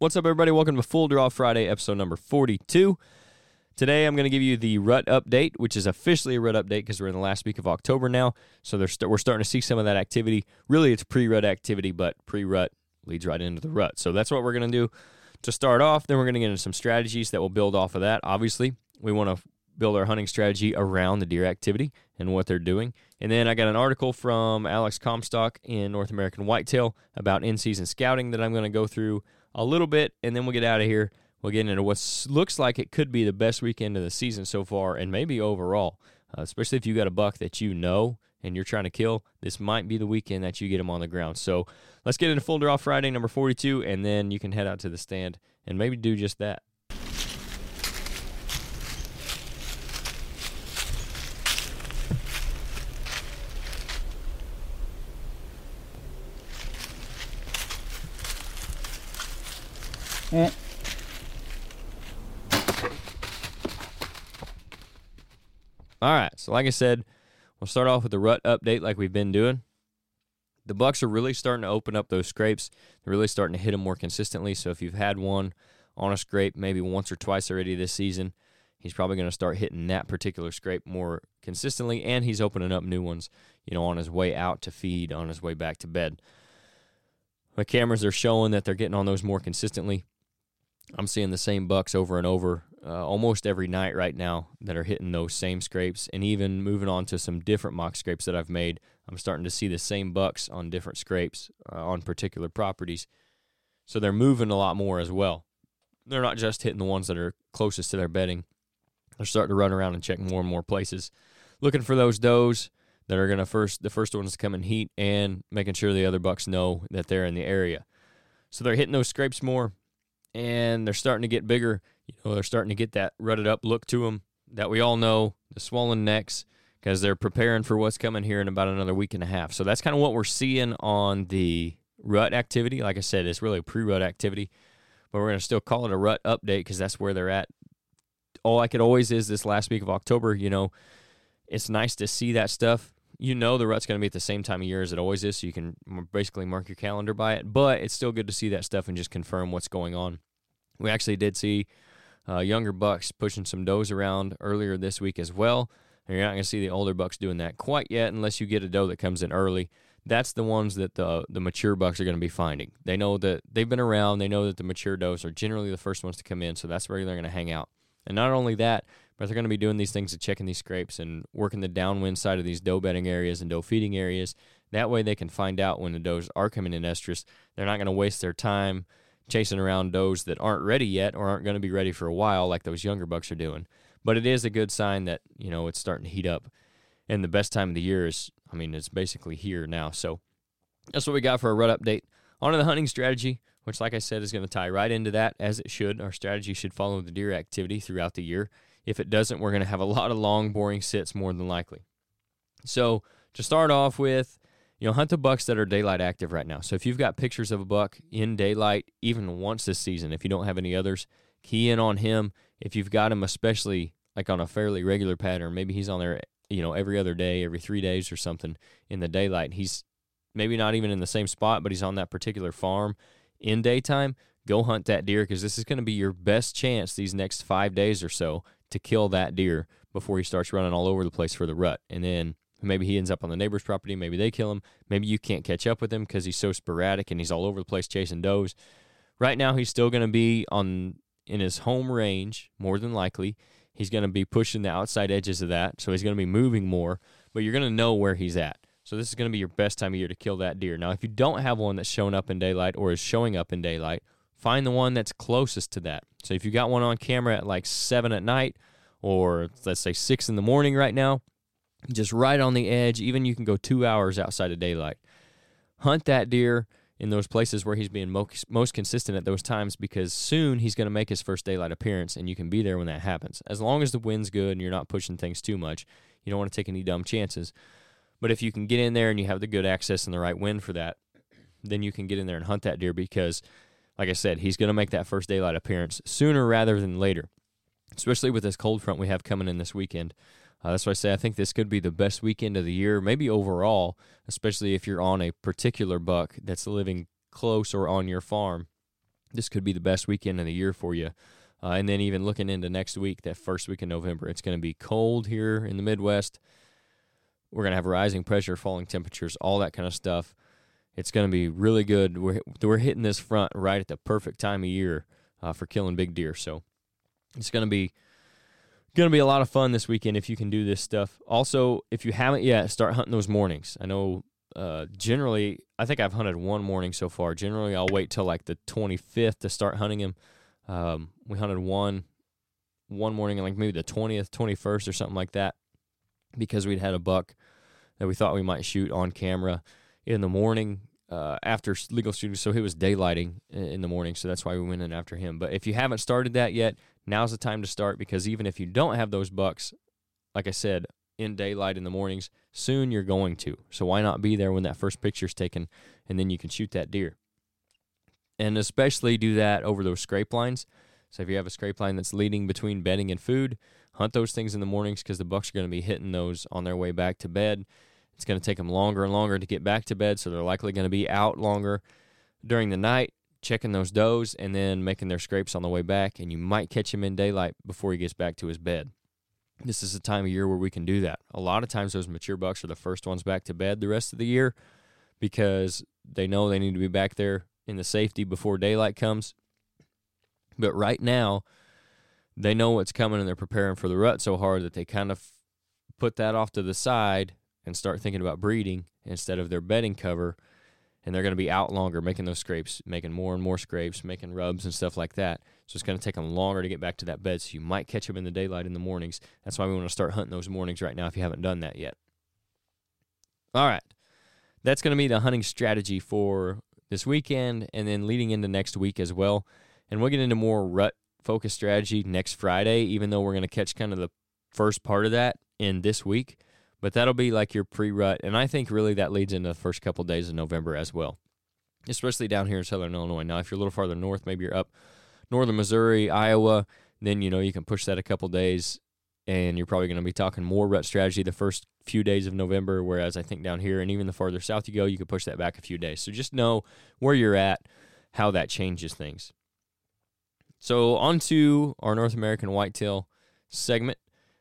What's up, everybody? Welcome to Full Draw Friday, episode number 42. Today, I'm going to give you the rut update, which is officially a rut update because we're in the last week of October now. So st- we're starting to see some of that activity. Really, it's pre rut activity, but pre rut leads right into the rut. So that's what we're going to do to start off. Then we're going to get into some strategies that will build off of that. Obviously, we want to build our hunting strategy around the deer activity and what they're doing. And then I got an article from Alex Comstock in North American Whitetail about in season scouting that I'm going to go through a little bit, and then we'll get out of here. We'll get into what looks like it could be the best weekend of the season so far, and maybe overall, uh, especially if you got a buck that you know and you're trying to kill. This might be the weekend that you get him on the ground. So let's get into full draw Friday, number 42, and then you can head out to the stand and maybe do just that. Eh. All right. So, like I said, we'll start off with the rut update like we've been doing. The Bucks are really starting to open up those scrapes. They're really starting to hit them more consistently. So, if you've had one on a scrape maybe once or twice already this season, he's probably going to start hitting that particular scrape more consistently. And he's opening up new ones, you know, on his way out to feed, on his way back to bed. The cameras are showing that they're getting on those more consistently. I'm seeing the same bucks over and over uh, almost every night right now that are hitting those same scrapes, and even moving on to some different mock scrapes that I've made. I'm starting to see the same bucks on different scrapes uh, on particular properties. So they're moving a lot more as well. They're not just hitting the ones that are closest to their bedding. They're starting to run around and check more and more places, looking for those does that are going to first the first ones to come in heat and making sure the other bucks know that they're in the area. So they're hitting those scrapes more and they're starting to get bigger. You know, they're starting to get that rutted up look to them that we all know, the swollen necks, because they're preparing for what's coming here in about another week and a half. So that's kind of what we're seeing on the rut activity. Like I said, it's really a pre-rut activity, but we're going to still call it a rut update because that's where they're at. All I could always is this last week of October, you know, it's nice to see that stuff you know the rut's going to be at the same time of year as it always is, so you can basically mark your calendar by it. But it's still good to see that stuff and just confirm what's going on. We actually did see uh, younger bucks pushing some does around earlier this week as well. And you're not going to see the older bucks doing that quite yet unless you get a doe that comes in early. That's the ones that the the mature bucks are going to be finding. They know that they've been around. They know that the mature does are generally the first ones to come in, so that's where they're going to hang out. And not only that, but they're going to be doing these things of checking these scrapes and working the downwind side of these doe bedding areas and doe feeding areas. That way they can find out when the does are coming in estrus. They're not going to waste their time chasing around does that aren't ready yet or aren't going to be ready for a while like those younger bucks are doing. But it is a good sign that, you know, it's starting to heat up. And the best time of the year is, I mean, it's basically here now. So that's what we got for a rut update. On to the hunting strategy, which, like I said, is going to tie right into that as it should. Our strategy should follow the deer activity throughout the year. If it doesn't, we're going to have a lot of long, boring sits more than likely. So to start off with, you know, hunt the bucks that are daylight active right now. So if you've got pictures of a buck in daylight, even once this season, if you don't have any others, key in on him. If you've got him, especially like on a fairly regular pattern, maybe he's on there, you know, every other day, every three days or something in the daylight. He's maybe not even in the same spot, but he's on that particular farm in daytime. Go hunt that deer because this is going to be your best chance these next five days or so to kill that deer before he starts running all over the place for the rut. And then maybe he ends up on the neighbor's property. Maybe they kill him. Maybe you can't catch up with him because he's so sporadic and he's all over the place chasing does. Right now, he's still going to be on in his home range more than likely. He's going to be pushing the outside edges of that, so he's going to be moving more. But you're going to know where he's at. So this is going to be your best time of year to kill that deer. Now, if you don't have one that's shown up in daylight or is showing up in daylight, find the one that's closest to that. So if you got one on camera at like seven at night, or let's say six in the morning right now, just right on the edge, even you can go two hours outside of daylight. Hunt that deer in those places where he's being most, most consistent at those times because soon he's going to make his first daylight appearance and you can be there when that happens. As long as the wind's good and you're not pushing things too much, you don't want to take any dumb chances. But if you can get in there and you have the good access and the right wind for that, then you can get in there and hunt that deer because like I said, he's going to make that first daylight appearance sooner rather than later, especially with this cold front we have coming in this weekend. Uh, that's why I say I think this could be the best weekend of the year, maybe overall, especially if you're on a particular buck that's living close or on your farm. this could be the best weekend of the year for you. Uh, and then even looking into next week, that first week in November, it's going to be cold here in the Midwest. We're going to have rising pressure, falling temperatures, all that kind of stuff. It's going to be really good. We're we're hitting this front right at the perfect time of year uh, for killing big deer. So it's going to be going to be a lot of fun this weekend if you can do this stuff. Also, if you haven't yet, start hunting those mornings. I know uh, generally, I think I've hunted one morning so far. Generally, I'll wait till like the 25th to start hunting them. Um, we hunted one one morning, like maybe the 20th, 21st, or something like that, because we'd had a buck that we thought we might shoot on camera in the morning uh, after legal shooting. So he was daylighting in the morning, so that's why we went in after him. But if you haven't started that yet, now's the time to start because even if you don't have those bucks, like I said, in daylight in the mornings, soon you're going to. So why not be there when that first picture's taken and then you can shoot that deer? And especially do that over those scrape lines. So if you have a scrape line that's leading between bedding and food, hunt those things in the mornings because the bucks are going to be hitting those on their way back to bed. It's going to take them longer and longer to get back to bed, so they're likely going to be out longer during the night, checking those does and then making their scrapes on the way back. And you might catch him in daylight before he gets back to his bed this is the time of year where we can do that. A lot of times, those mature bucks are the first ones back to bed the rest of the year because they know they need to be back there in the safety before daylight comes. But right now, they know what's coming and they're preparing for the rut so hard that they kind of put that off to the side and start thinking about breeding instead of their bedding cover and they're going to be out longer making those scrapes, making more and more scrapes, making rubs and stuff like that. So it's going to take them longer to get back to that bed. So you might catch them in the daylight in the mornings. That's why we want to start hunting those mornings right now if you haven't done that yet. All right. That's going to be the hunting strategy for this weekend and then leading into next week as well. And we'll get into more rut focus strategy next Friday, even though we're going to catch kind of the first part of that in this week. But that'll be like your pre rut. And I think really that leads into the first couple of days of November as well, especially down here in southern Illinois. Now, if you're a little farther north, maybe you're up northern Missouri, Iowa, then you know you can push that a couple days and you're probably going to be talking more rut strategy the first few days of November. Whereas I think down here and even the farther south you go, you could push that back a few days. So just know where you're at, how that changes things. So on to our North American whitetail segment.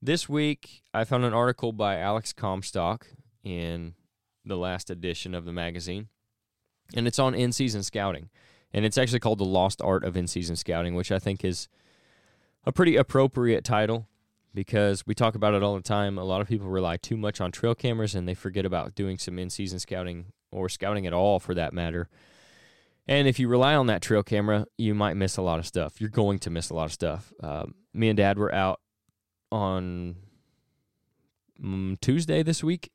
This week, I found an article by Alex Comstock in the last edition of the magazine, and it's on in season scouting. And it's actually called The Lost Art of In Season Scouting, which I think is a pretty appropriate title because we talk about it all the time. A lot of people rely too much on trail cameras and they forget about doing some in season scouting or scouting at all for that matter. And if you rely on that trail camera, you might miss a lot of stuff. You're going to miss a lot of stuff. Um, me and dad were out on mm, Tuesday this week,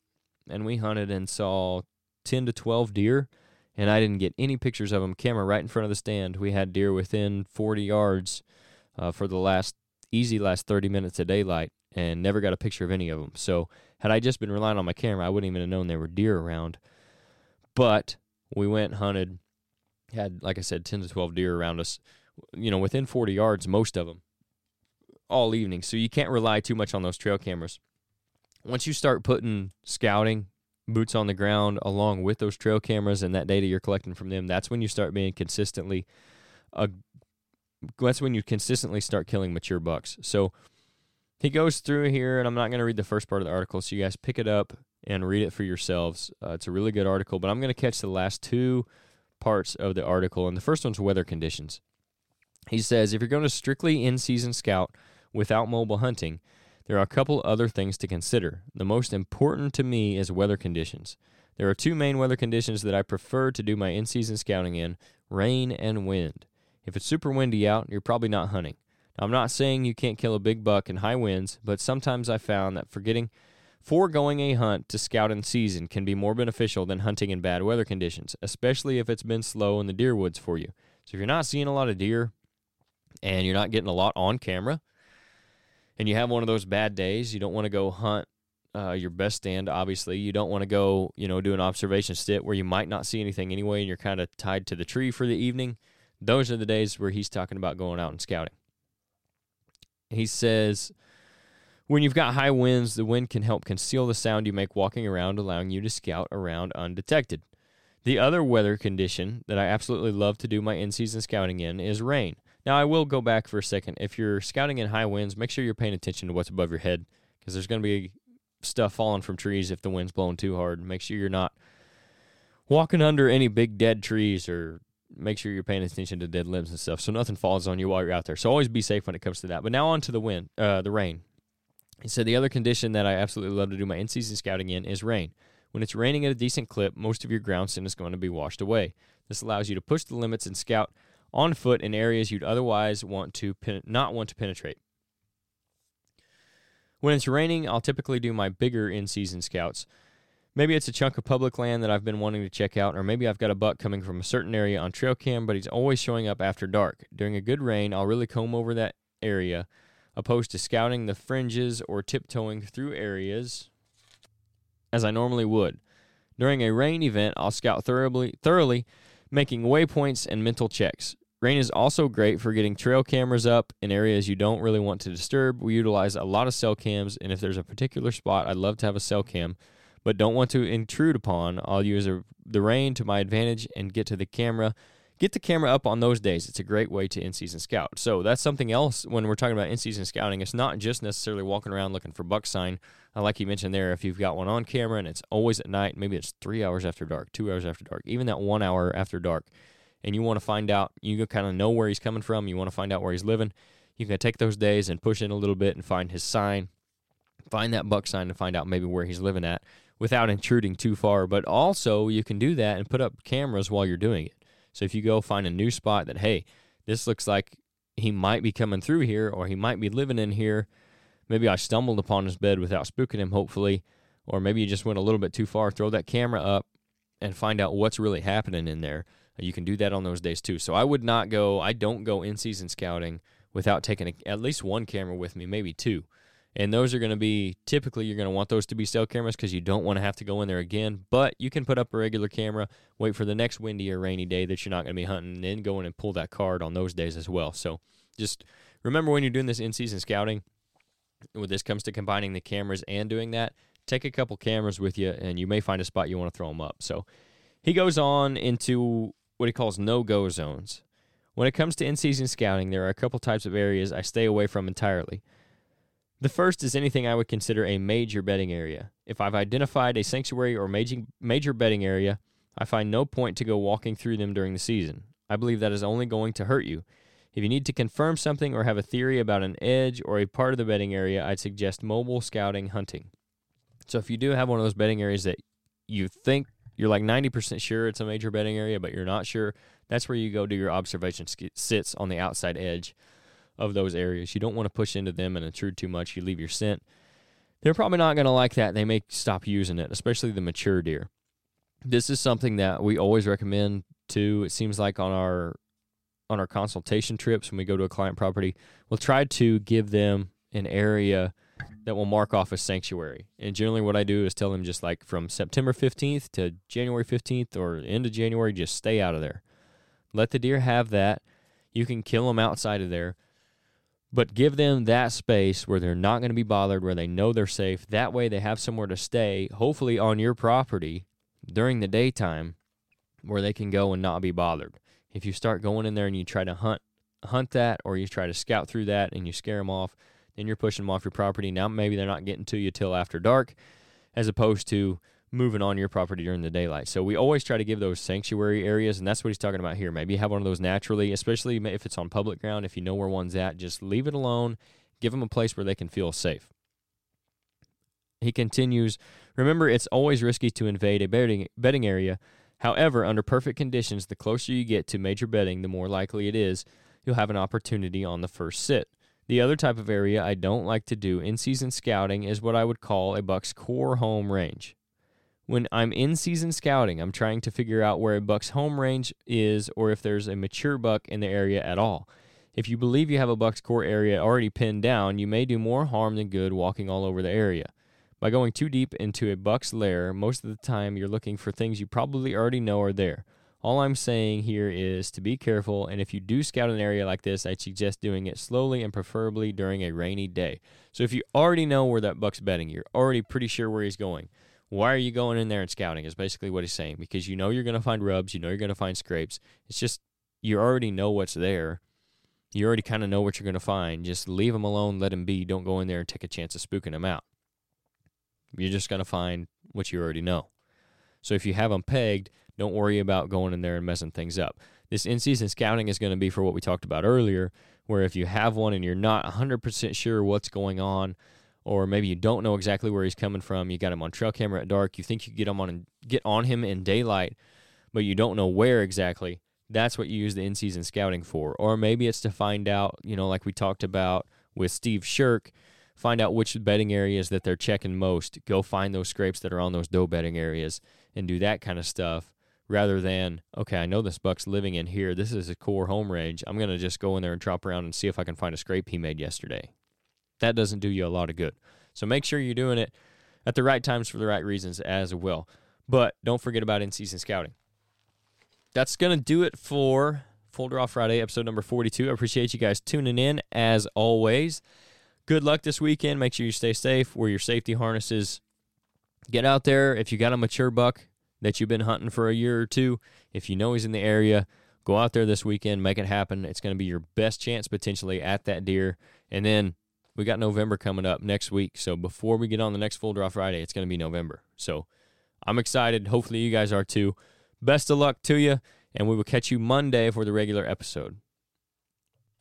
and we hunted and saw 10 to 12 deer, and I didn't get any pictures of them. Camera right in front of the stand. We had deer within 40 yards uh, for the last easy last 30 minutes of daylight, and never got a picture of any of them. So had I just been relying on my camera, I wouldn't even have known there were deer around. But we went hunted, had like I said, 10 to 12 deer around us. You know, within 40 yards, most of them all evening. So you can't rely too much on those trail cameras. Once you start putting scouting boots on the ground along with those trail cameras and that data you're collecting from them, that's when you start being consistently uh, that's when you consistently start killing mature bucks. So he goes through here, and I'm not going to read the first part of the article, so you guys pick it up and read it for yourselves. Uh, it's a really good article, but I'm going to catch the last two parts of the article, and the first one's weather conditions. He says if you're going to strictly in season scout, without mobile hunting, there are a couple other things to consider. The most important to me is weather conditions. There are two main weather conditions that I prefer to do my in season scouting in rain and wind. If it's super windy out, you're probably not hunting. Now, I'm not saying you can't kill a big buck in high winds, but sometimes I found that forgetting foregoing a hunt to scout in season can be more beneficial than hunting in bad weather conditions, especially if it's been slow in the deer woods for you. So if you're not seeing a lot of deer and you're not getting a lot on camera, and you have one of those bad days, you don't want to go hunt uh, your best stand. Obviously, you don't want to go, you know, do an observation sit where you might not see anything anyway, and you're kind of tied to the tree for the evening. Those are the days where he's talking about going out and scouting. He says, when you've got high winds, the wind can help conceal the sound you make walking around, allowing you to scout around undetected. The other weather condition that I absolutely love to do my in season scouting in is rain. Now, I will go back for a second. If you're scouting in high winds, make sure you're paying attention to what's above your head because there's going to be stuff falling from trees if the wind's blowing too hard. Make sure you're not walking under any big dead trees or make sure you're paying attention to dead limbs and stuff so nothing falls on you while you're out there. So always be safe when it comes to that. But now on to the wind, uh, the rain. Said the other condition that I absolutely love to do my in-season scouting in is rain. When it's raining at a decent clip, most of your ground sin is going to be washed away. This allows you to push the limits and scout on foot in areas you'd otherwise want to pen- not want to penetrate. When it's raining, I'll typically do my bigger in-season scouts. Maybe it's a chunk of public land that I've been wanting to check out, or maybe I've got a buck coming from a certain area on trail cam, but he's always showing up after dark. During a good rain, I'll really comb over that area, opposed to scouting the fringes or tiptoeing through areas as I normally would. During a rain event, I'll scout thoroughly, thoroughly making waypoints and mental checks. Rain is also great for getting trail cameras up in areas you don't really want to disturb. We utilize a lot of cell cams, and if there's a particular spot I'd love to have a cell cam, but don't want to intrude upon, I'll use a, the rain to my advantage and get to the camera. Get the camera up on those days. It's a great way to in season scout. So that's something else when we're talking about in season scouting. It's not just necessarily walking around looking for buck sign. Like you mentioned there, if you've got one on camera and it's always at night, maybe it's three hours after dark, two hours after dark, even that one hour after dark, and you want to find out, you kind of know where he's coming from, you want to find out where he's living, you can take those days and push in a little bit and find his sign, find that buck sign to find out maybe where he's living at without intruding too far. But also, you can do that and put up cameras while you're doing it. So if you go find a new spot that, hey, this looks like he might be coming through here or he might be living in here, maybe I stumbled upon his bed without spooking him, hopefully, or maybe you just went a little bit too far, throw that camera up and find out what's really happening in there. You can do that on those days too. So I would not go, I don't go in season scouting without taking a, at least one camera with me, maybe two and those are going to be typically you're going to want those to be cell cameras because you don't want to have to go in there again. But you can put up a regular camera, wait for the next windy or rainy day that you're not going to be hunting, and then go in and pull that card on those days as well. So just remember when you're doing this in season scouting, when this comes to combining the cameras and doing that, take a couple cameras with you, and you may find a spot you want to throw them up. So he goes on into what he calls no go zones. When it comes to in season scouting, there are a couple types of areas I stay away from entirely. The first is anything I would consider a major bedding area. If I've identified a sanctuary or major, major bedding area, I find no point to go walking through them during the season. I believe that is only going to hurt you. If you need to confirm something or have a theory about an edge or a part of the bedding area, I'd suggest mobile scouting hunting. So if you do have one of those bedding areas that you think you're like 90% sure it's a major bedding area, but you're not sure, that's where you go do your observation sits on the outside edge of those areas. You don't want to push into them and intrude too much. You leave your scent. They're probably not going to like that. They may stop using it, especially the mature deer. This is something that we always recommend too. It seems like on our on our consultation trips when we go to a client property, we'll try to give them an area that will mark off a sanctuary. And generally what I do is tell them just like from September 15th to January 15th or end of January, just stay out of there. Let the deer have that. You can kill them outside of there but give them that space where they're not going to be bothered, where they know they're safe. That way, they have somewhere to stay, hopefully on your property during the daytime, where they can go and not be bothered. If you start going in there and you try to hunt hunt that, or you try to scout through that and you scare them off, then you're pushing them off your property. Now maybe they're not getting to you till after dark, as opposed to moving on your property during the daylight. So we always try to give those sanctuary areas, and that's what he's talking about here. Maybe have one of those naturally, especially if it's on public ground. If you know where one's at, just leave it alone. Give them a place where they can feel safe. He continues, remember it's always risky to invade a bedding, bedding area. However, under perfect conditions, the closer you get to major bedding, the more likely it is you'll have an opportunity on the first sit. The other type of area I don't like to do in season scouting is what I would call a buck's core home range. When I'm in season scouting, I'm trying to figure out where a buck's home range is or if there's a mature buck in the area at all. If you believe you have a buck's core area already pinned down, you may do more harm than good walking all over the area. By going too deep into a buck's lair, most of the time you're looking for things you probably already know are there. All I'm saying here is to be careful, and if you do scout an area like this, I suggest doing it slowly and preferably during a rainy day. So if you already know where that buck's bedding, you're already pretty sure where he's going Why are you going in there and scouting? Is basically what he's saying because you know you're going to find rubs, you know you're going to find scrapes. It's just you already know what's there. You already kind of know what you're going to find. Just leave them alone, let them be. Don't go in there and take a chance of spooking them out. You're just going to find what you already know. So if you have them pegged, don't worry about going in there and messing things up. This in season scouting is going to be for what we talked about earlier, where if you have one and you're not 100% sure what's going on, or maybe you don't know exactly where he's coming from, you got him on trail camera at dark, you think you get him on get on him in daylight, but you don't know where exactly. That's what you use the in season scouting for. Or maybe it's to find out, you know, like we talked about with Steve Shirk, find out which bedding areas that they're checking most. Go find those scrapes that are on those doe bedding areas and do that kind of stuff rather than, okay, I know this buck's living in here. This is a core home range. I'm going to just go in there and chop around and see if I can find a scrape he made yesterday. That doesn't do you a lot of good. So make sure you're doing it at the right times for the right reasons as well. But don't forget about in season scouting. That's going to do it for Full Draw Friday, episode number 42. I appreciate you guys tuning in as always. Good luck this weekend. Make sure you stay safe, wear your safety harnesses. Get out there. If you got a mature buck, that you've been hunting for a year or two, if you know he's in the area, go out there this weekend, make it happen. It's going to be your best chance potentially at that deer. And then we got November coming up next week. So before we get on the next full draw Friday, it's going to be November. So I'm excited. Hopefully you guys are too. Best of luck to you, and we will catch you Monday for the regular episode.